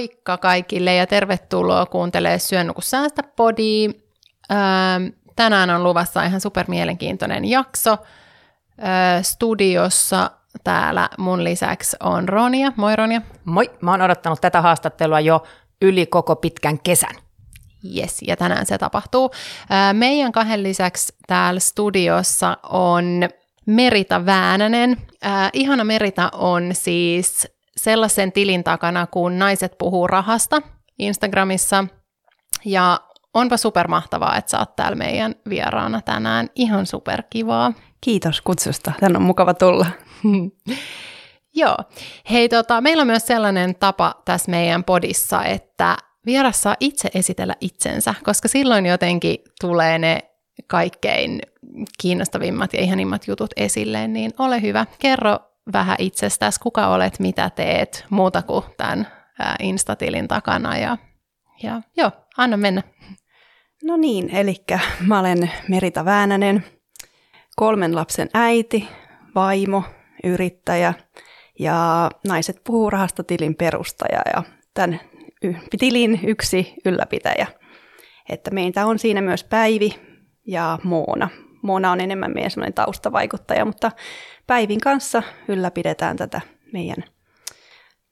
Moikka kaikille ja tervetuloa kuuntelemaan Syön nuku säästä podia. Öö, tänään on luvassa ihan super mielenkiintoinen jakso. Öö, studiossa täällä mun lisäksi on Ronia. Moi Ronia. Moi, mä oon odottanut tätä haastattelua jo yli koko pitkän kesän. Yes, ja tänään se tapahtuu. Öö, meidän kahden lisäksi täällä studiossa on Merita Väänänen. Ihana Merita on siis sellaisen tilin takana, kun naiset puhuu rahasta Instagramissa. Ja onpa supermahtavaa, että sä oot täällä meidän vieraana tänään. Ihan superkivaa. Kiitos kutsusta. Tänne on mukava tulla. Joo. Hei, tota, meillä on myös sellainen tapa tässä meidän podissa, että vieras saa itse esitellä itsensä, koska silloin jotenkin tulee ne kaikkein kiinnostavimmat ja ihanimmat jutut esille, niin ole hyvä, kerro vähän itsestäsi, kuka olet, mitä teet, muuta kuin tämän Instatilin takana ja, ja joo, anna mennä. No niin, eli mä olen Merita Väänänen, kolmen lapsen äiti, vaimo, yrittäjä ja naiset puhuu rahasta tilin perustaja ja tämän tilin yksi ylläpitäjä. Että meitä on siinä myös Päivi ja Moona. Moona on enemmän meidän semmoinen taustavaikuttaja, mutta Päivin kanssa ylläpidetään tätä meidän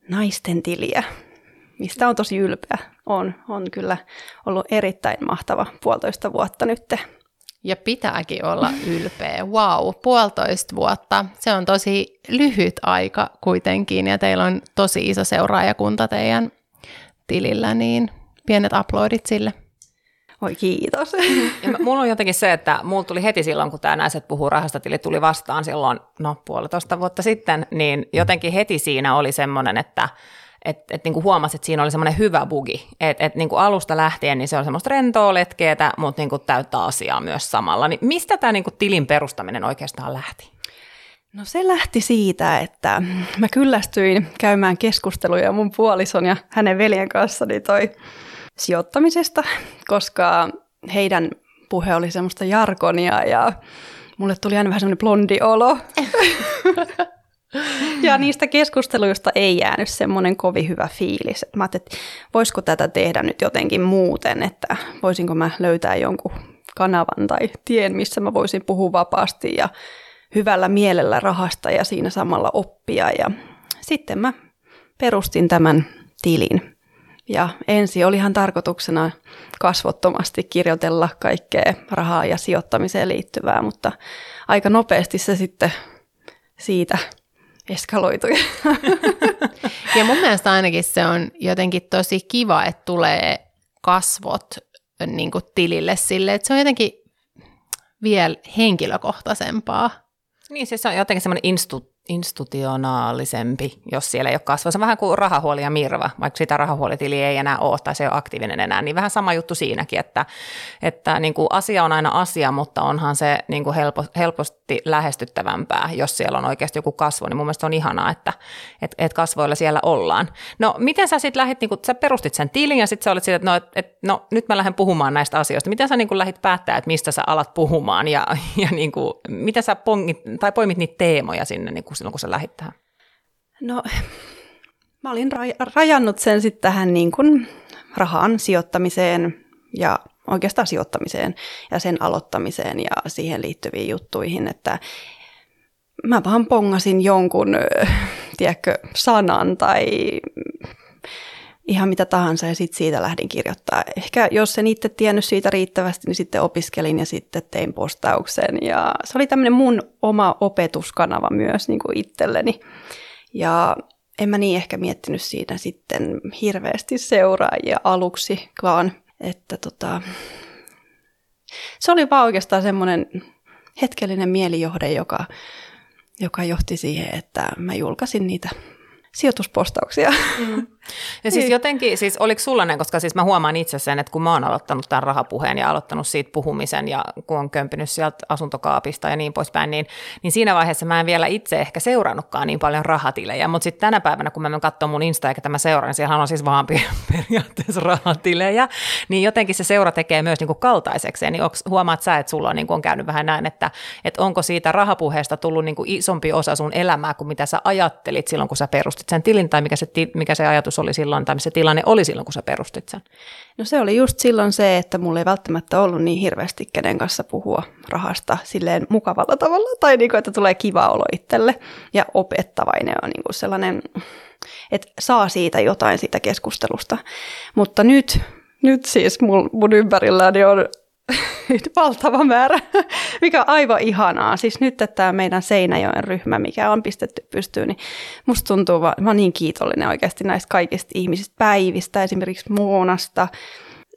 naisten tiliä, mistä on tosi ylpeä. On, on kyllä ollut erittäin mahtava puolitoista vuotta nyt. Ja pitääkin olla ylpeä. Wow, puolitoista vuotta. Se on tosi lyhyt aika kuitenkin ja teillä on tosi iso seuraajakunta teidän tilillä, niin pienet uploadit sille. Oi kiitos. Ja mulla on jotenkin se, että mulla tuli heti silloin, kun tämä naiset puhuu rahastatili tuli vastaan silloin, no puolitoista vuotta sitten, niin jotenkin heti siinä oli semmoinen, että et, et niin huomasi, että siinä oli semmoinen hyvä bugi. Että et niin alusta lähtien niin se on semmoista rentoa, letkeetä, mutta niin täyttä asiaa myös samalla. Niin mistä tämä niin tilin perustaminen oikeastaan lähti? No se lähti siitä, että mä kyllästyin käymään keskusteluja mun puolison ja hänen veljen kanssa, niin toi sijoittamisesta, koska heidän puhe oli semmoista jarkonia ja mulle tuli aina vähän semmoinen blondi olo. ja niistä keskusteluista ei jäänyt semmoinen kovin hyvä fiilis. Mä ajattelin, että voisiko tätä tehdä nyt jotenkin muuten, että voisinko mä löytää jonkun kanavan tai tien, missä mä voisin puhua vapaasti ja hyvällä mielellä rahasta ja siinä samalla oppia. Ja sitten mä perustin tämän tilin. Ja ensi olihan tarkoituksena kasvottomasti kirjoitella kaikkea rahaa ja sijoittamiseen liittyvää, mutta aika nopeasti se sitten siitä eskaloitui. Ja mun mielestä ainakin se on jotenkin tosi kiva, että tulee kasvot niin kuin tilille sille, että se on jotenkin vielä henkilökohtaisempaa. Niin, siis se on jotenkin semmoinen instu, institutionaalisempi, jos siellä ei ole on vähän kuin rahahuoli ja mirva, vaikka sitä rahahuolitiliä ei enää ole tai se ei ole aktiivinen enää, niin vähän sama juttu siinäkin, että, että niin kuin asia on aina asia, mutta onhan se niin kuin helpo, helposti lähestyttävämpää, jos siellä on oikeasti joku kasvo, niin mun mielestä on ihanaa, että et, et kasvoilla siellä ollaan. No miten sä sitten lähdit, niin kuin, sä perustit sen tilin ja sitten sä olit siitä, että no, et, et, no nyt mä lähden puhumaan näistä asioista. Miten sä niin kuin lähdit päättää, että mistä sä alat puhumaan ja, ja niin kuin, miten sä pongit, tai poimit niitä teemoja sinne niin kuin silloin, kun sä lähdit tähän? No, mä olin raj- rajannut sen sitten tähän niin kuin rahan sijoittamiseen ja oikeastaan sijoittamiseen ja sen aloittamiseen ja siihen liittyviin juttuihin, että mä vaan pongasin jonkun, tiedätkö, sanan tai ihan mitä tahansa ja sitten siitä lähdin kirjoittaa. Ehkä jos en itse tiennyt siitä riittävästi, niin sitten opiskelin ja sitten tein postauksen. Ja se oli tämmöinen mun oma opetuskanava myös niin kuin itselleni. Ja en mä niin ehkä miettinyt siitä sitten hirveästi seuraajia aluksi, vaan että tota, se oli vaan oikeastaan semmoinen hetkellinen mielijohde, joka, joka johti siihen, että mä julkaisin niitä sijoituspostauksia. Mm. Ja siis jotenkin, siis oliko sulla näin, koska siis mä huomaan itse sen, että kun mä oon aloittanut tämän rahapuheen ja aloittanut siitä puhumisen ja kun on kömpinyt sieltä asuntokaapista ja niin poispäin, niin, niin siinä vaiheessa mä en vielä itse ehkä seurannutkaan niin paljon rahatilejä, mutta sitten tänä päivänä, kun mä menen katsomaan mun Insta eikä tämä seuraan, niin siellä on siis vaan periaatteessa rahatilejä, niin jotenkin se seura tekee myös niin kuin kaltaisekseen, niin huomaat sä, että sulla on, niin kuin on käynyt vähän näin, että, että onko siitä rahapuheesta tullut niin kuin isompi osa sun elämää kuin mitä sä ajattelit silloin, kun sä perustit sen tilin tai mikä se, mikä se ajatus oli silloin tai se tilanne oli silloin, kun sä perustit sen? No se oli just silloin se, että mulla ei välttämättä ollut niin hirveästi kenen kanssa puhua rahasta silleen mukavalla tavalla tai niin kuin, että tulee kiva olo itselle ja opettavainen on niin kuin sellainen, että saa siitä jotain siitä keskustelusta. Mutta nyt, nyt siis mun, mun ympärilläni on valtava määrä, mikä on aivan ihanaa. Siis nyt, että tämä meidän Seinäjoen ryhmä, mikä on pistetty pystyyn, niin musta tuntuu, vaan, mä oon niin kiitollinen oikeasti näistä kaikista ihmisistä päivistä, esimerkiksi Moonasta.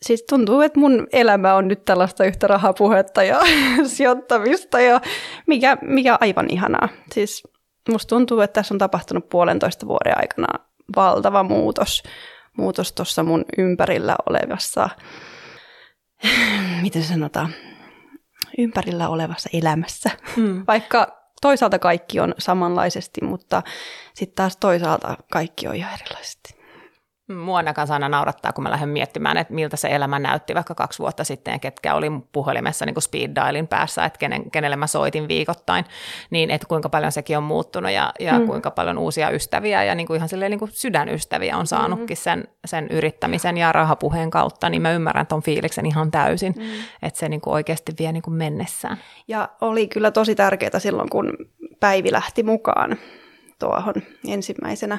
Siis tuntuu, että mun elämä on nyt tällaista yhtä rahapuhetta ja sijoittamista, ja mikä, mikä on aivan ihanaa. Siis musta tuntuu, että tässä on tapahtunut puolentoista vuoden aikana valtava muutos, muutos tuossa mun ympärillä olevassa miten sanotaan, ympärillä olevassa elämässä. Mm. Vaikka toisaalta kaikki on samanlaisesti, mutta sitten taas toisaalta kaikki on ihan erilaisesti. Mua kanssa aina naurattaa, kun mä lähden miettimään, että miltä se elämä näytti vaikka kaksi vuotta sitten, ketkä oli puhelimessa niin kuin speed dialin päässä, että kenen, kenelle mä soitin viikoittain, niin että kuinka paljon sekin on muuttunut ja, ja mm. kuinka paljon uusia ystäviä ja niin kuin ihan silleen niin kuin sydänystäviä on saanutkin mm. sen, sen yrittämisen ja rahapuheen kautta, niin mä ymmärrän ton fiiliksen ihan täysin, mm. että se niin kuin oikeasti vie niin kuin mennessään. Ja oli kyllä tosi tärkeää silloin, kun Päivi lähti mukaan tuohon ensimmäisenä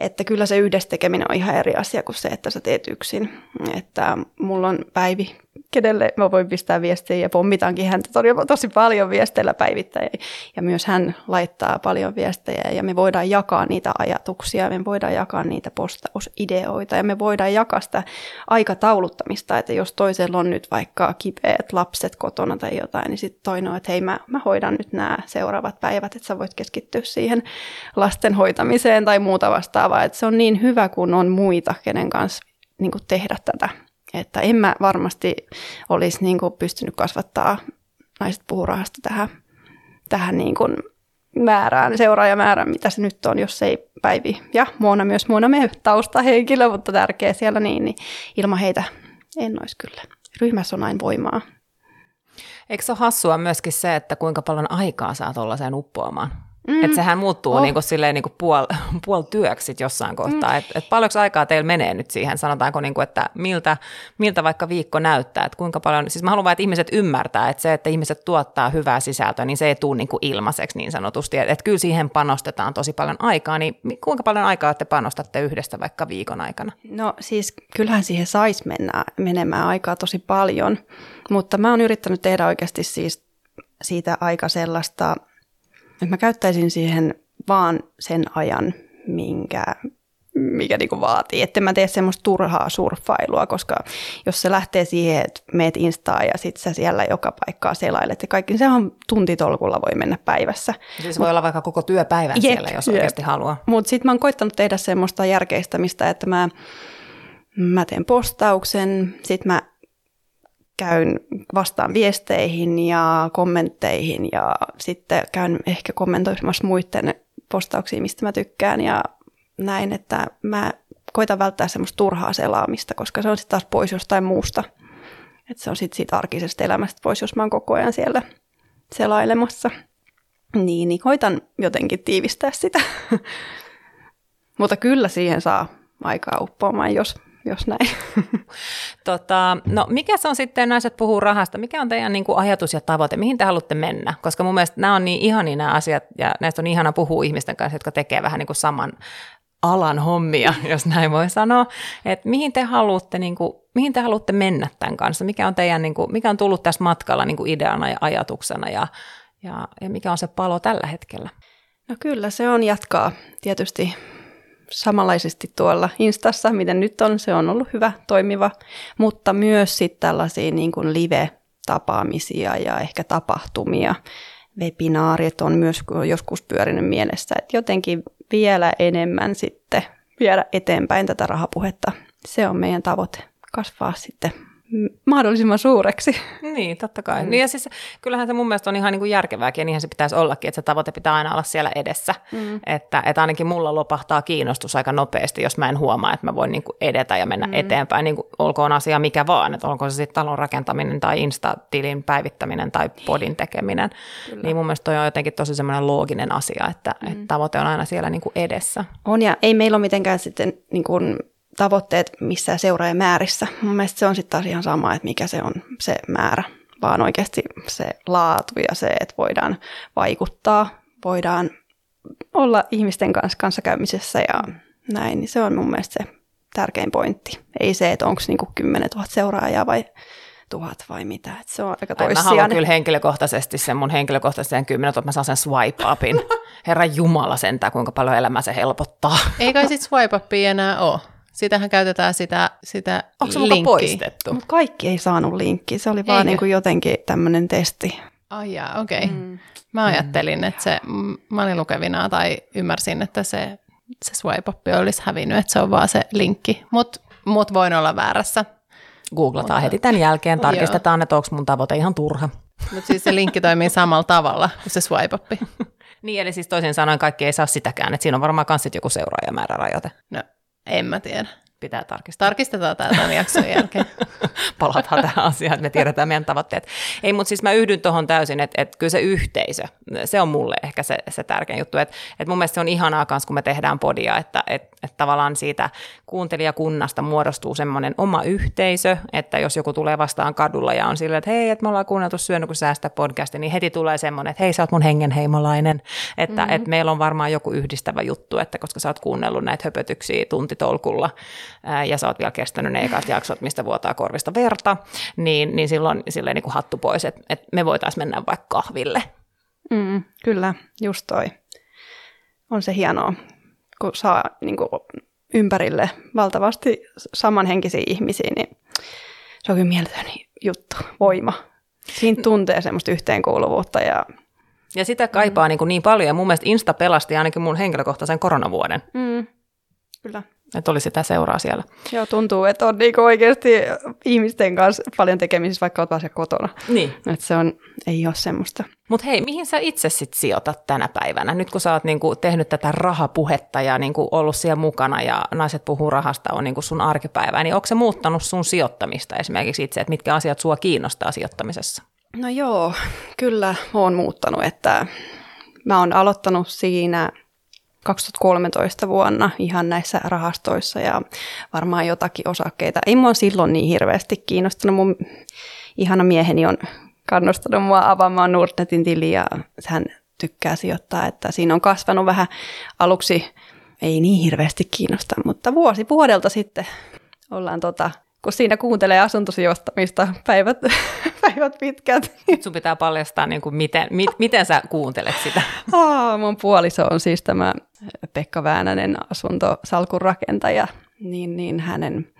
että kyllä se yhdessä tekeminen on ihan eri asia kuin se, että sä teet yksin. Että mulla on Päivi kenelle mä voin pistää viestejä ja pommitaankin häntä tosi paljon viesteillä päivittäin. Ja myös hän laittaa paljon viestejä ja me voidaan jakaa niitä ajatuksia, me voidaan jakaa niitä postausideoita ja me voidaan jakaa sitä aikatauluttamista, että jos toisella on nyt vaikka kipeät lapset kotona tai jotain, niin sitten toinen on, että hei mä, mä hoidan nyt nämä seuraavat päivät, että sä voit keskittyä siihen lasten hoitamiseen tai muuta vastaavaa. Että se on niin hyvä, kun on muita, kenen kanssa niin tehdä tätä että en mä varmasti olisi niin kuin pystynyt kasvattaa naiset puhurahasta tähän, tähän niin kuin määrään, seuraajamäärään, mitä se nyt on, jos ei Päivi ja Muona myös Muona me taustahenkilö, mutta tärkeä siellä niin, niin ilman heitä en olisi kyllä. Ryhmässä on aina voimaa. Eikö se ole hassua myöskin se, että kuinka paljon aikaa saa tuollaiseen uppoamaan? Mm. Että sehän muuttuu oh. niin kuin silleen niin kuin puol, puol työksi jossain kohtaa. Mm. Että et paljonko aikaa teillä menee nyt siihen, sanotaanko, niin kuin, että miltä, miltä vaikka viikko näyttää, että kuinka paljon, siis mä haluan vain, että ihmiset ymmärtää, että se, että ihmiset tuottaa hyvää sisältöä, niin se ei tule niin kuin ilmaiseksi niin sanotusti. Että et kyllä siihen panostetaan tosi paljon aikaa, niin kuinka paljon aikaa te panostatte yhdestä vaikka viikon aikana? No siis kyllähän siihen saisi mennä, menemään aikaa tosi paljon, mutta mä oon yrittänyt tehdä oikeasti siis siitä aika sellaista että mä käyttäisin siihen vaan sen ajan, minkä, mikä niinku vaatii. Että mä tee semmoista turhaa surffailua, koska jos se lähtee siihen, että meet Instaan ja sit sä siellä joka paikkaa selailet ja kaikki, niin sehän tuntitolkulla voi mennä päivässä. Siis voi Mut, olla vaikka koko työpäivän jep, siellä, jos jep. oikeasti haluaa. Mutta sitten mä oon koittanut tehdä semmoista järkeistämistä, että mä, mä teen postauksen, sitten mä käyn vastaan viesteihin ja kommentteihin ja sitten käyn ehkä kommentoimassa muiden postauksiin, mistä mä tykkään ja näin, että mä koitan välttää semmoista turhaa selaamista, koska se on sitten taas pois jostain muusta. Että se on sitten siitä arkisesta elämästä pois, jos mä oon koko ajan siellä selailemassa. Niin, niin koitan jotenkin tiivistää sitä. Mutta kyllä siihen saa aikaa uppoamaan, jos jos näin. Tota, no mikä se on sitten, naiset puhuu rahasta, mikä on teidän niin kuin, ajatus ja tavoite, mihin te haluatte mennä? Koska mun mielestä nämä on niin ihania nämä asiat, ja näistä on ihana puhua ihmisten kanssa, jotka tekee vähän niin kuin saman alan hommia, jos näin voi sanoa, että mihin te haluatte, niin kuin, mihin te haluatte mennä tämän kanssa, mikä on, teidän, niin kuin, mikä on tullut tässä matkalla niin kuin ideana ja ajatuksena, ja, ja, ja mikä on se palo tällä hetkellä? No kyllä, se on jatkaa tietysti samanlaisesti tuolla Instassa, miten nyt on, se on ollut hyvä, toimiva, mutta myös sitten tällaisia niin kuin live-tapaamisia ja ehkä tapahtumia, webinaarit on myös joskus pyörinyt mielessä, että jotenkin vielä enemmän sitten viedä eteenpäin tätä rahapuhetta. Se on meidän tavoite, kasvaa sitten mahdollisimman suureksi. Niin, totta kai. Mm. Niin ja siis kyllähän se mun mielestä on ihan niin kuin järkevääkin ja niinhän se pitäisi ollakin, että se tavoite pitää aina olla siellä edessä. Mm. Että, että ainakin mulla lopahtaa kiinnostus aika nopeasti, jos mä en huomaa, että mä voin niin kuin edetä ja mennä mm. eteenpäin, niin kuin olkoon asia mikä vaan, että olkoon se sitten talon rakentaminen tai Insta-tilin päivittäminen tai podin tekeminen. Kyllä. Niin mun mielestä toi on jotenkin tosi semmoinen looginen asia, että, mm. että tavoite on aina siellä niin kuin edessä. On ja ei meillä ole mitenkään sitten niin kuin tavoitteet missään seuraajamäärissä. Mun mielestä se on sitten taas ihan sama, että mikä se on se määrä, vaan oikeasti se laatu ja se, että voidaan vaikuttaa, voidaan olla ihmisten kanssa kanssakäymisessä ja näin, niin se on mun mielestä se tärkein pointti. Ei se, että onko niinku 10 000 seuraajaa vai tuhat vai mitä. Et se on aika toissijainen. Mä haluan kyllä henkilökohtaisesti sen mun henkilökohtaisen kymmenen, että mä saan sen swipe upin. Herra Jumala sentään, kuinka paljon elämä se helpottaa. Ei kai sit swipe upia enää ole. Sitähän käytetään sitä, sitä Onko se muka poistettu? Mut kaikki ei saanut linkkiä, se oli Eikö? vaan niin kuin jotenkin tämmöinen testi. Ai jaa, okei. Okay. Mm. Mä ajattelin, että se, mä olin lukevina tai ymmärsin, että se, se swipe olisi hävinnyt, että se on vaan se linkki. Mutta mut voin olla väärässä. Googlataan Mutta, heti tämän jälkeen, tarkistetaan, joo. että onko mun tavoite ihan turha. Mutta siis se linkki toimii samalla tavalla kuin se swipe Niin, eli siis toisin sanoen kaikki ei saa sitäkään, että siinä on varmaan myös joku seuraajamäärärajoite. No en mä tiedä. Pitää tarkistaa. Tarkistetaan tämä tämän jakson jälkeen. Palataan tähän asiaan, että me tiedetään meidän tavoitteet. Ei, mutta siis mä yhdyn tuohon täysin, että, että kyllä se yhteisö, se on mulle ehkä se, se tärkein juttu. Että, että mun mielestä se on ihanaa myös, kun me tehdään podia, että, että, että tavallaan siitä kuuntelijakunnasta muodostuu semmoinen oma yhteisö, että jos joku tulee vastaan kadulla ja on silleen, että hei, että me ollaan kuunneltu syönyt kun säästä podcasti, niin heti tulee semmoinen, että hei, sä oot mun hengenheimolainen, että, mm-hmm. että meillä on varmaan joku yhdistävä juttu, että koska sä oot kuunnellut näitä höpötyksiä tuntitolkulla ja sä oot vielä kestänyt ne ekat jaksot, mistä vuotaa korvista verta, niin, niin silloin silleen niin kuin hattu pois, että, että me voitaisiin mennä vaikka kahville. Mm, kyllä, just toi. On se hienoa, kun saa niin kuin, ympärille valtavasti samanhenkisiä ihmisiä, niin se on kyllä mieletön juttu, voima. Siinä tuntee semmoista yhteenkuuluvuutta ja ja sitä kaipaa mm. niin, kuin niin paljon, ja mun mielestä Insta pelasti ainakin mun henkilökohtaisen koronavuoden. Mm. Kyllä. Että oli sitä seuraa siellä. Joo, tuntuu, että on niinku oikeasti ihmisten kanssa paljon tekemisissä, vaikka olet vaan kotona. Niin. Että se on, ei ole semmoista. Mutta hei, mihin sä itse sitten sijoitat tänä päivänä? Nyt kun sä oot niinku tehnyt tätä rahapuhetta ja niinku ollut siellä mukana ja naiset puhuu rahasta on niinku sun arkipäivää, niin onko se muuttanut sun sijoittamista esimerkiksi itse, että mitkä asiat sua kiinnostaa sijoittamisessa? No joo, kyllä on muuttanut, että mä oon aloittanut siinä 2013 vuonna ihan näissä rahastoissa ja varmaan jotakin osakkeita. Ei mua silloin niin hirveästi kiinnostanut. Mun ihana mieheni on kannustanut mua avaamaan Nordnetin tili ja hän tykkää sijoittaa, että siinä on kasvanut vähän aluksi, ei niin hirveästi kiinnosta, mutta vuosi vuodelta sitten ollaan tota, kun siinä kuuntelee asuntosijoittamista päivät, päivät pitkät. Nyt sun pitää paljastaa, niin kuin miten, mit, miten sä kuuntelet sitä. Aa, mun puoliso on siis tämä Pekka Väänänen asuntosalkun rakentaja, niin, niin hänen,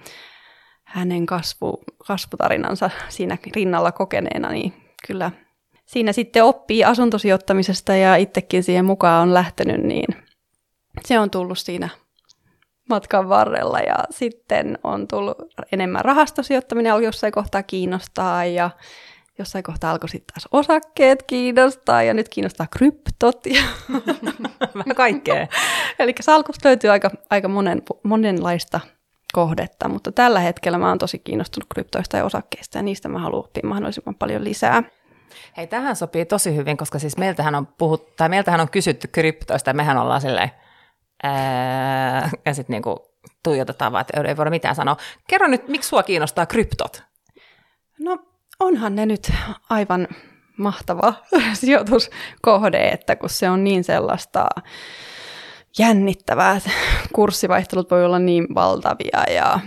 hänen kasvu, kasvutarinansa siinä rinnalla kokeneena, niin kyllä siinä sitten oppii asuntosijoittamisesta ja itsekin siihen mukaan on lähtenyt, niin se on tullut siinä matkan varrella ja sitten on tullut enemmän rahastosijoittaminen alkoi jossain kohtaa kiinnostaa ja jossain kohtaa alkoi sitten taas osakkeet kiinnostaa ja nyt kiinnostaa kryptot ja vähän kaikkea. Eli salkusta löytyy aika, aika monen, monenlaista kohdetta, mutta tällä hetkellä mä oon tosi kiinnostunut kryptoista ja osakkeista ja niistä mä haluan oppia mahdollisimman paljon lisää. Hei, tähän sopii tosi hyvin, koska siis meiltähän on, puhut, tai meiltähän on kysytty kryptoista ja mehän ollaan silleen, ää, ja sitten niinku tuijotetaan vaan, että ei voida mitään sanoa. Kerro nyt, miksi sua kiinnostaa kryptot? No onhan ne nyt aivan mahtava sijoituskohde, että kun se on niin sellaista jännittävää, kurssivaihtelut voi olla niin valtavia ja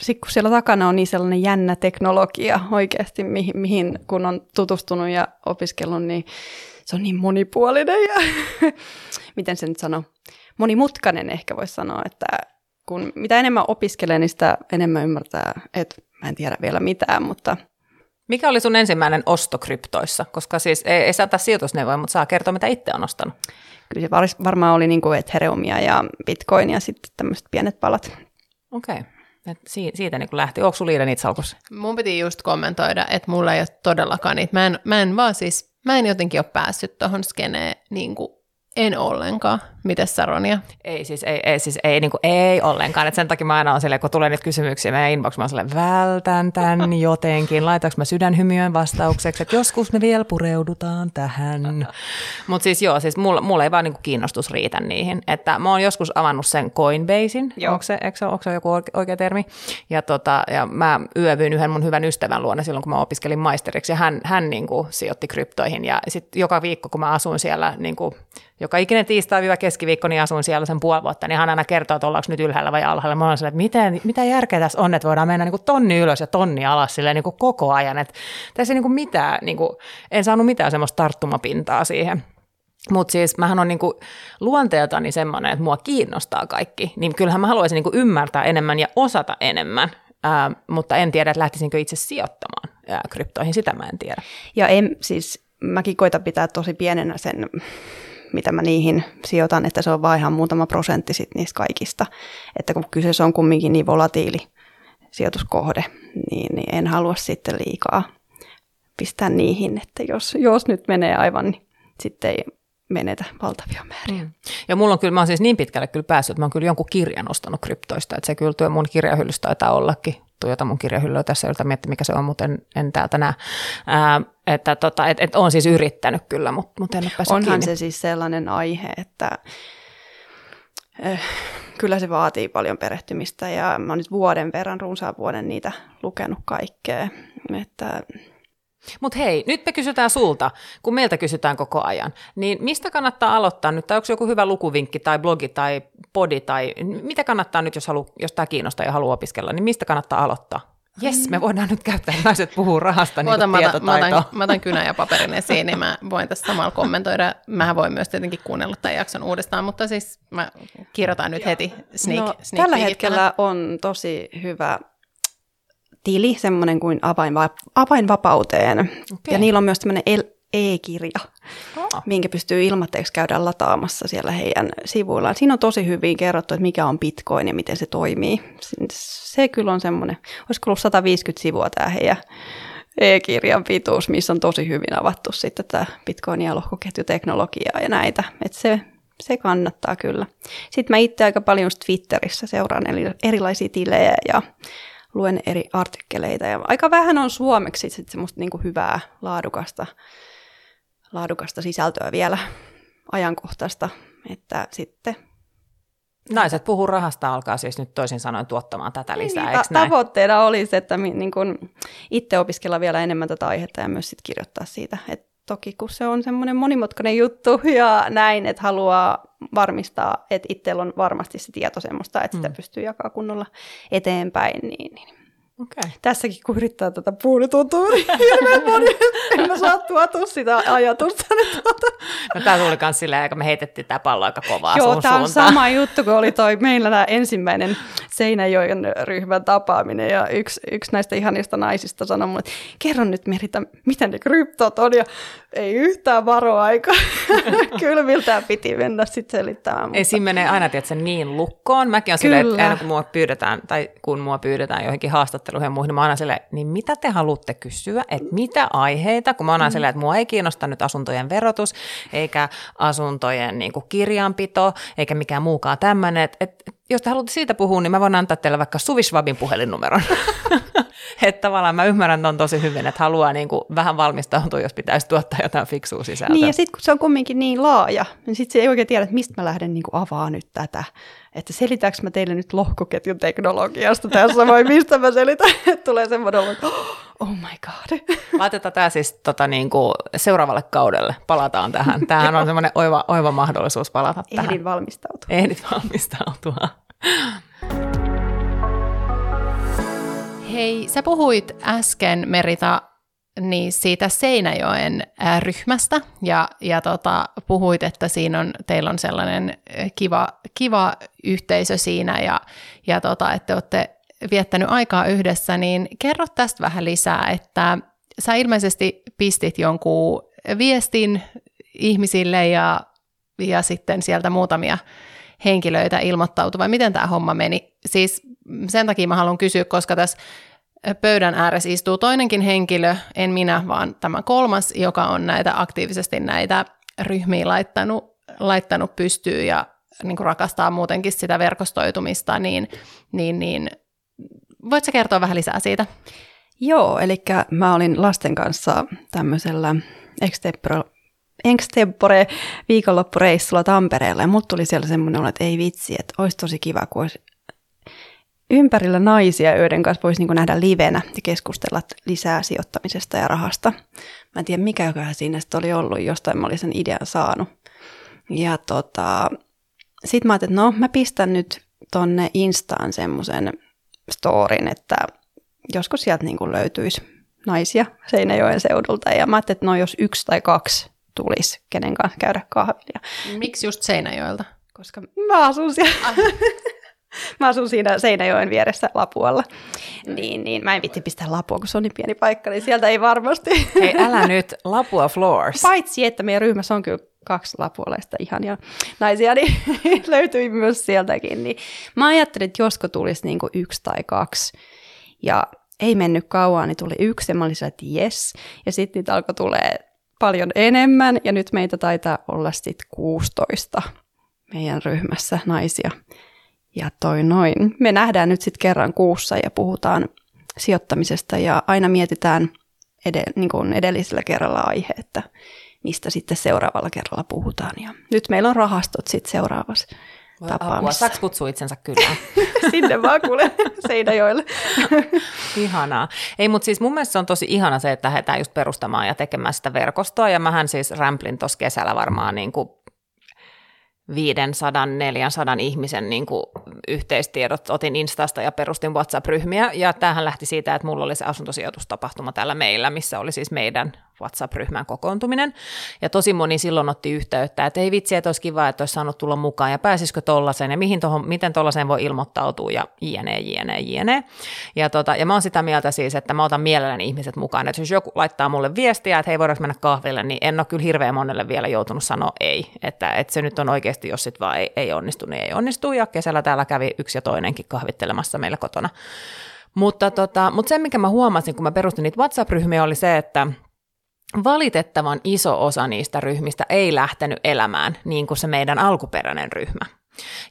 sitten kun siellä takana on niin sellainen jännä teknologia oikeasti, mihin, mihin kun on tutustunut ja opiskellut, niin se on niin monipuolinen ja miten se nyt sanoo, monimutkainen ehkä voisi sanoa, että kun mitä enemmän opiskelee, niin sitä enemmän ymmärtää, että mä en tiedä vielä mitään, mutta Mikä oli sun ensimmäinen osto kryptoissa? Koska siis ei, ei saa sijoitusneuvoja, mutta saa kertoa, mitä itse on ostanut. Kyllä se varmaan oli niin kuin Ethereumia ja Bitcoinia ja sitten tämmöiset pienet palat. Okei. Okay. Et si- siitä niin lähti. Onko sulla niitä salkussa? Mun piti just kommentoida, että mulla ei ole todellakaan niitä. Mä en, mä en vaan siis, mä en jotenkin ole päässyt tuohon skeneen niin kuin en ollenkaan. Mites Saronia? Ei siis, ei, ei, siis ei, niin kuin, ei ollenkaan. Et sen takia mä aina on silleen, kun tulee niitä kysymyksiä meidän inbox, mä oon vältän tämän jotenkin. Laitaanko mä sydänhymiön vastaukseksi, että joskus me vielä pureudutaan tähän. Mutta siis joo, siis mulla, mulla ei vaan niin kuin kiinnostus riitä niihin. Että mä oon joskus avannut sen Coinbasein, onko se, eikö se, onko se joku oikea termi? Ja, tota, ja mä yövyin yhden mun hyvän ystävän luona silloin, kun mä opiskelin maisteriksi, ja hän, hän niin kuin sijoitti kryptoihin. Ja sitten joka viikko, kun mä asuin siellä niin kuin joka ikinen tiistai-keskiviikko, niin asun siellä sen puoli vuotta, niin hän aina kertoo, että ollaanko nyt ylhäällä vai alhaalla. Mä olen että miten, mitä järkeä tässä on, että voidaan mennä niin kuin tonni ylös ja tonni alas silleen niin kuin koko ajan. Että tässä ei niin kuin mitään, niin kuin, en saanut mitään semmoista tarttumapintaa siihen. Mutta siis mähän on niinku luonteeltani semmoinen, että mua kiinnostaa kaikki, niin kyllähän mä haluaisin niinku ymmärtää enemmän ja osata enemmän, ää, mutta en tiedä, että lähtisinkö itse sijoittamaan ää, kryptoihin, sitä mä en tiedä. Ja en, siis mäkin koitan pitää tosi pienenä sen mitä mä niihin sijoitan, että se on vain ihan muutama prosentti sit niistä kaikista. Että kun kyseessä on kumminkin niin volatiili sijoituskohde, niin, niin en halua sitten liikaa pistää niihin, että jos, jos nyt menee aivan, niin sitten ei menetä valtavia määriä. Mm. Ja mulla on kyllä, mä oon siis niin pitkälle kyllä päässyt, että mä oon kyllä jonkun kirjan ostanut kryptoista, että se kyllä työ mun kirjahyllystä taitaa ollakin tuijota mun kirjahyllyä tässä, jolta miettiä, mikä se on, mutta en, en täältä näe. Ää, että tota, et, et on siis yrittänyt kyllä, mutta mut en ole päässyt Onhan kiinni. se siis sellainen aihe, että äh, kyllä se vaatii paljon perehtymistä ja mä oon nyt vuoden verran, runsaan vuoden niitä lukenut kaikkea. Että mutta hei, nyt me kysytään sulta, kun meiltä kysytään koko ajan, niin mistä kannattaa aloittaa nyt, tai onko joku hyvä lukuvinkki tai blogi tai podi, tai mitä kannattaa nyt, jos, halu, jos tämä kiinnostaa ja haluaa opiskella, niin mistä kannattaa aloittaa? Jes, me voidaan nyt käyttää naiset puhuu rahasta niin otan, mä, otan, mä, otan, mä otan kynän ja paperin esiin, niin mä voin tässä samalla kommentoida. Mähän voin myös tietenkin kuunnella tämän jakson uudestaan, mutta siis mä kirjoitan nyt heti sneak, no, sneak Tällä hetkellä on tosi hyvä tili, semmoinen kuin avainva- avainvapauteen. Okay. Ja niillä on myös tämmöinen e-kirja, oh. minkä pystyy ilmatteeksi käydä lataamassa siellä heidän sivuillaan. Siinä on tosi hyvin kerrottu, että mikä on Bitcoin ja miten se toimii. Se kyllä on semmoinen, olisiko ollut 150 sivua tämä heidän e-kirjan pituus, missä on tosi hyvin avattu sitten tämä Bitcoin ja lohkoketjuteknologiaa ja näitä. Että se, se kannattaa kyllä. Sitten mä itse aika paljon Twitterissä seuraan erilaisia tilejä ja luen eri artikkeleita. Ja aika vähän on suomeksi sit semmoista niinku hyvää, laadukasta, laadukasta sisältöä vielä ajankohtaista, että sitten Naiset puhuu rahasta alkaa siis nyt toisin sanoen tuottamaan tätä niin, lisää, niin, ta- Tavoitteena olisi, että niin kun itse opiskella vielä enemmän tätä aihetta ja myös sit kirjoittaa siitä. Et toki kun se on semmoinen monimutkainen juttu ja näin, että haluaa varmistaa, että itsellä on varmasti se tieto semmoista, että sitä mm. pystyy jakaa kunnolla eteenpäin, niin, niin Okay. Tässäkin kun yrittää tätä puoli tuntuu niin hirveän moni, en mä saa tuotua sitä ajatusta. Tuota. No tää tuli kans silleen, kun me heitettiin tää pallo aika kovaa Joo, tää on sama juttu, kun oli toi meillä tämä ensimmäinen Seinäjoen ryhmän tapaaminen ja yksi, yksi näistä ihanista naisista sanoi mulle, että kerro nyt Merita, mitä ne kryptot on ja ei yhtään varoaika. Kylmiltään piti mennä sitten selittämään. Mutta... Ei siinä menee aina tietysti, niin lukkoon. Mäkin on silleen, että aina kun mua pyydetään, tai kun mua pyydetään joihinkin haastatteluihin ja muihin, niin mä aina silleen, niin mitä te haluatte kysyä, että mitä aiheita, kun mä aina mm. silleen, että mua ei kiinnosta nyt asuntojen verotus, eikä asuntojen niin kuin kirjanpito, eikä mikään muukaan tämmöinen, että, että jos te haluatte siitä puhua, niin mä voin antaa teille vaikka Suvisvabin puhelinnumeron. että tavallaan mä ymmärrän ton tosi hyvin, että haluaa niin kuin vähän valmistautua, jos pitäisi tuottaa jotain fiksua sisältöä. Niin ja sitten kun se on kumminkin niin laaja, niin sitten se ei oikein tiedä, että mistä mä lähden niin kuin avaa nyt tätä. Että selitäänkö mä teille nyt lohkoketjun teknologiasta tässä vai mistä mä selitän, että tulee semmoinen että oh my god. Laitetaan tämä siis tota, niin kuin seuraavalle kaudelle, palataan tähän. Tämähän on semmoinen oiva, oiva mahdollisuus palata Ehdin tähän. Ehdin valmistautua. Ehdit valmistautua. Hei, sä puhuit äsken Merita niin siitä Seinäjoen ryhmästä. Ja, ja tota, puhuit, että siinä on, teillä on sellainen kiva, kiva yhteisö siinä. Ja, ja tota, että olette viettänyt aikaa yhdessä, niin kerro tästä vähän lisää, että sä ilmeisesti pistit jonkun viestin ihmisille ja, ja sitten sieltä muutamia henkilöitä ilmoittautui, vai miten tämä homma meni? Siis sen takia mä haluan kysyä, koska tässä pöydän ääressä istuu toinenkin henkilö, en minä, vaan tämä kolmas, joka on näitä aktiivisesti näitä ryhmiä laittanut, laittanut pystyyn ja niin kuin rakastaa muutenkin sitä verkostoitumista, niin, niin, niin voitko kertoa vähän lisää siitä? Joo, eli mä olin lasten kanssa tämmöisellä extempore, extempore viikonloppureissulla Tampereella ja tuli siellä semmoinen että ei vitsi, että olisi tosi kiva, kun olisi ympärillä naisia, joiden kanssa voisi niin nähdä livenä ja keskustella lisää sijoittamisesta ja rahasta. Mä en tiedä, mikä siinä sitten oli ollut, jostain mä olin sen idean saanut. Ja tota, sitten mä ajattelin, että no mä pistän nyt tonne Instaan semmoisen storin, että joskus sieltä niin kuin löytyisi naisia Seinäjoen seudulta. Ja mä ajattelin, että no jos yksi tai kaksi tulisi, kenen kanssa käydä kahvia. Miksi just Seinäjoelta? Koska mä asun siellä. Ah. mä asun siinä Seinäjoen vieressä Lapualla. Niin, niin mä en vitti pistää Lapua, kun se on niin pieni paikka, niin sieltä ei varmasti. Hei, älä nyt Lapua Floors. Paitsi, että meidän ryhmässä on kyllä kaksi lapuolaista ihania naisia, niin löytyi myös sieltäkin. Niin mä ajattelin, että josko tulisi niin kuin yksi tai kaksi. Ja ei mennyt kauan, niin tuli yksi ja mä olin että yes. Ja sitten niitä alkoi tulee paljon enemmän ja nyt meitä taitaa olla sitten 16 meidän ryhmässä naisia. Ja toi noin. Me nähdään nyt sitten kerran kuussa ja puhutaan sijoittamisesta ja aina mietitään ed- niin kuin edellisellä kerralla aihe, että mistä sitten seuraavalla kerralla puhutaan. Ja nyt meillä on rahastot sitten seuraavassa tapaamissa. Saako kutsua itsensä kyllä? Sinne vaan kuule Seinäjoelle. Ihanaa. Ei, mutta siis mun mielestä se on tosi ihana se, että lähdetään just perustamaan ja tekemään sitä verkostoa. Ja mähän siis rämplin tuossa kesällä varmaan niin kuin 500-400 ihmisen niin kuin yhteistiedot otin Instasta ja perustin WhatsApp-ryhmiä. Ja tämähän lähti siitä, että mulla oli se asuntosijoitustapahtuma täällä meillä, missä oli siis meidän WhatsApp-ryhmän kokoontuminen. Ja tosi moni silloin otti yhteyttä, että ei vitsi, että olisi kiva, että olisi saanut tulla mukaan ja pääsisikö tollaiseen ja mihin tohon, miten tollaiseen voi ilmoittautua ja jne, jne, jne. Ja, tota, ja mä oon sitä mieltä siis, että mä otan mielelläni ihmiset mukaan. Että jos joku laittaa mulle viestiä, että hei voidaanko mennä kahville, niin en ole kyllä hirveän monelle vielä joutunut sanoa ei. Että, että se nyt on oikeasti, jos sit vaan ei, ei onnistu, niin ei onnistu. Ja kesällä täällä kävi yksi ja toinenkin kahvittelemassa meillä kotona. Mutta, tota, mutta se, mikä mä huomasin, kun mä perustin niitä WhatsApp-ryhmiä, oli se, että valitettavan iso osa niistä ryhmistä ei lähtenyt elämään niin kuin se meidän alkuperäinen ryhmä.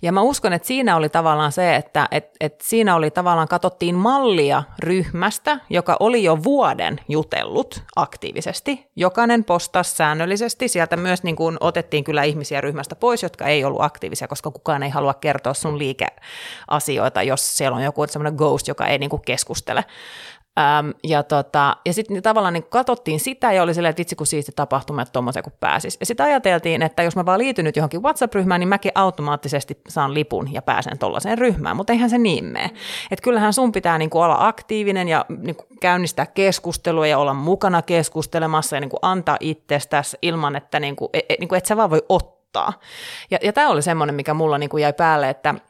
Ja mä uskon, että siinä oli tavallaan se, että et, et siinä oli tavallaan katsottiin mallia ryhmästä, joka oli jo vuoden jutellut aktiivisesti. Jokainen postasi säännöllisesti. Sieltä myös niin kuin otettiin kyllä ihmisiä ryhmästä pois, jotka ei ollut aktiivisia, koska kukaan ei halua kertoa sun liikeasioita, jos siellä on joku semmoinen ghost, joka ei niin kuin keskustele. Ähm, ja tota, ja sitten tavallaan niin katsottiin sitä ja oli silleen, että vitsi kun siisti tapahtuma, että tuommoisen kun pääsis. Ja sitten ajateltiin, että jos mä vaan liityn nyt johonkin WhatsApp-ryhmään, niin mäkin automaattisesti saan lipun ja pääsen tuollaiseen ryhmään, mutta eihän se niin mene. Että kyllähän sun pitää niin kuin olla aktiivinen ja niin kuin käynnistää keskustelua ja olla mukana keskustelemassa ja niin kuin antaa itsestäsi ilman, että niin kuin, et, niin kuin, et sä vaan voi ottaa. Ja, ja tämä oli semmoinen, mikä mulla niin kuin jäi päälle, että –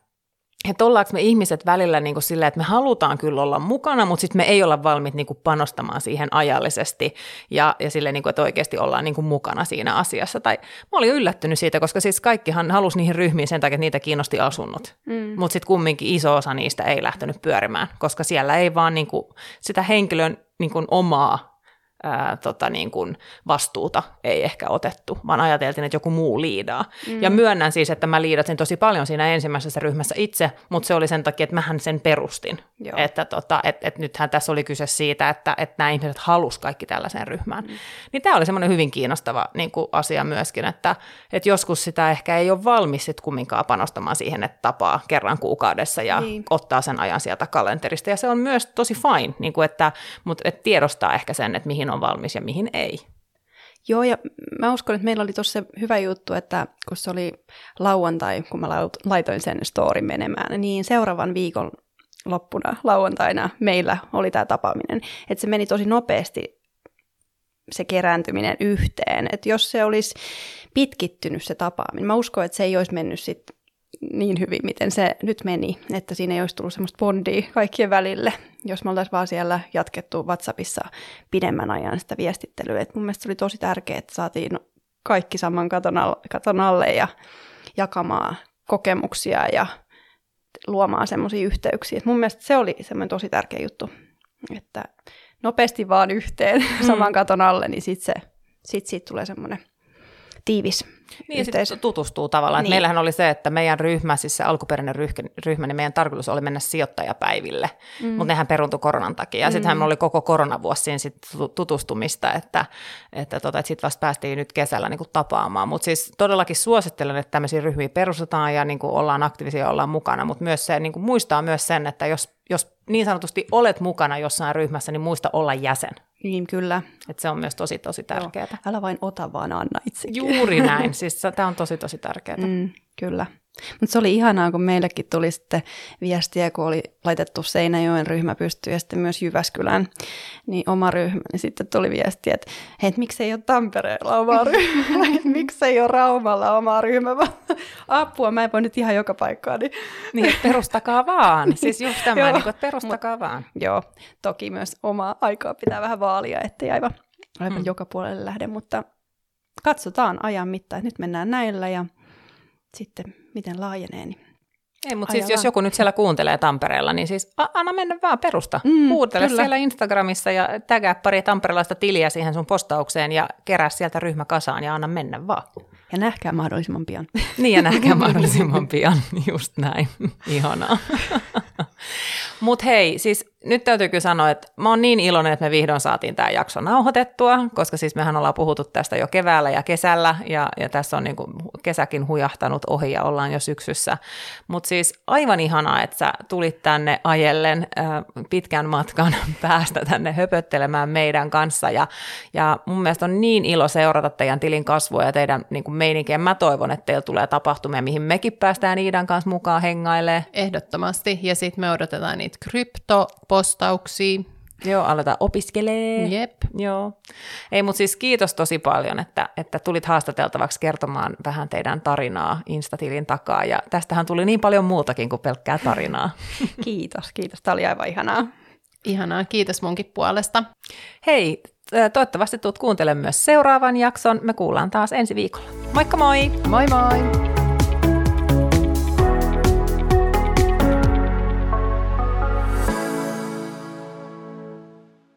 että ollaanko me ihmiset välillä niin kuin silleen, että me halutaan kyllä olla mukana, mutta sitten me ei olla valmiit niin kuin panostamaan siihen ajallisesti ja, ja silleen, niin kuin, että oikeasti ollaan niin kuin mukana siinä asiassa. Tai mä olin yllättynyt siitä, koska siis kaikkihan halusi niihin ryhmiin sen takia, että niitä kiinnosti asunnot. Mm. Mutta sitten kumminkin iso osa niistä ei lähtenyt pyörimään, koska siellä ei vaan niin kuin sitä henkilön niin kuin omaa ää, tota, niin kuin vastuuta ei ehkä otettu, vaan ajateltiin, että joku muu liidaa. Mm. Ja myönnän siis, että mä liidatin tosi paljon siinä ensimmäisessä ryhmässä itse, mutta se oli sen takia, että mähän sen perustin. Joo. Että tota, et, et nythän tässä oli kyse siitä, että, että nämä ihmiset halus kaikki tällaiseen ryhmään. Mm. Niin tämä oli semmoinen hyvin kiinnostava niin kuin asia myöskin, että, että joskus sitä ehkä ei ole valmis sitten kumminkaan panostamaan siihen, että tapaa kerran kuukaudessa ja niin. ottaa sen ajan sieltä kalenterista. Ja se on myös tosi fine, niin kuin että, mutta että tiedostaa ehkä sen, että mihin on valmis ja mihin ei. Joo, ja mä uskon, että meillä oli tuossa hyvä juttu, että kun se oli lauantai, kun mä laitoin sen storin menemään, niin seuraavan viikon loppuna lauantaina meillä oli tämä tapaaminen. Että se meni tosi nopeasti se kerääntyminen yhteen. Että jos se olisi pitkittynyt se tapaaminen, mä uskon, että se ei olisi mennyt sit niin hyvin, miten se nyt meni, että siinä ei olisi tullut semmoista bondia kaikkien välille. Jos me oltaisiin vaan siellä jatkettu WhatsAppissa pidemmän ajan sitä viestittelyä. Et mun mielestä se oli tosi tärkeää, että saatiin kaikki saman katon alle, katon alle ja jakamaan kokemuksia ja luomaan semmoisia yhteyksiä. Et mun mielestä se oli semmoinen tosi tärkeä juttu, että nopeasti vaan yhteen mm. saman katon alle, niin sitten se, sit siitä tulee semmoinen tiivis niin, yhteisö. tutustuu tavallaan. Niin. Meillähän oli se, että meidän ryhmä, siis se alkuperäinen ryhmä, niin meidän tarkoitus oli mennä sijoittajapäiville, mm. mutta nehän peruntui koronan takia. Ja mm. sittenhän oli koko koronavuosi siinä sit tutustumista, että, että, tota, että sitten vasta päästiin nyt kesällä niin kuin tapaamaan. Mutta siis todellakin suosittelen, että tämmöisiä ryhmiä perustetaan ja niin kuin ollaan aktiivisia ja ollaan mukana, mutta myös se niin kuin muistaa myös sen, että jos, jos niin sanotusti olet mukana jossain ryhmässä, niin muista olla jäsen. Niin, kyllä. Et se on myös tosi, tosi tärkeää. Joo. Älä vain ota, vaan anna itsekin. Juuri näin. Siis tämä on tosi, tosi tärkeää. Mm, kyllä. Mutta se oli ihanaa, kun meillekin tuli sitten viestiä, kun oli laitettu Seinäjoen ryhmä pystyyn ja sitten myös Jyväskylän, niin oma ryhmä, niin sitten tuli viesti, että hei, miksei ole Tampereella oma ryhmä, miksei ole Raumalla oma ryhmä, apua, mä en voi nyt ihan joka paikkaan. Niin, niin perustakaa vaan, siis just tämä, niin kuin, että perustakaa Mut, vaan. Joo, toki myös omaa aikaa pitää vähän vaalia, ettei aivan, aivan hmm. joka puolelle lähde, mutta katsotaan ajan mittaan, nyt mennään näillä ja sitten miten laajenee, niin ei, mutta siis jos joku nyt siellä kuuntelee Tampereella, niin siis anna mennä vaan perusta. Mm, Huutele kyllä. siellä Instagramissa ja tägää pari tamperelaista tiliä siihen sun postaukseen ja kerää sieltä ryhmä kasaan ja anna mennä vaan. Ja nähkää mahdollisimman pian. niin, ja nähkää mahdollisimman pian, just näin. Ihanaa. Mutta hei, siis nyt täytyy kyllä sanoa, että mä oon niin iloinen, että me vihdoin saatiin tämä jakso nauhoitettua, koska siis mehän ollaan puhuttu tästä jo keväällä ja kesällä, ja, ja tässä on niin kuin kesäkin hujahtanut ohi ja ollaan jo syksyssä. Mutta siis aivan ihanaa, että sä tulit tänne ajellen äh, pitkän matkan päästä tänne höpöttelemään meidän kanssa, ja, ja mun mielestä on niin ilo seurata teidän tilin kasvua ja teidän niin kuin meininkiä. Mä toivon, että teillä tulee tapahtumia, mihin mekin päästään Iidan kanssa mukaan hengailemaan. Ehdottomasti, ja sitten me odotetaan niitä krypto postauksia. Joo, aletaan opiskelee. Jep. Joo. Ei, mutta siis kiitos tosi paljon, että, että tulit haastateltavaksi kertomaan vähän teidän tarinaa Instatilin takaa. Ja tästähän tuli niin paljon muutakin kuin pelkkää tarinaa. kiitos, kiitos. Tämä oli aivan ihanaa. Ihanaa, kiitos munkin puolesta. Hei, toivottavasti tulet kuuntelemaan myös seuraavan jakson. Me kuullaan taas ensi viikolla. Moikka moi! Moi moi!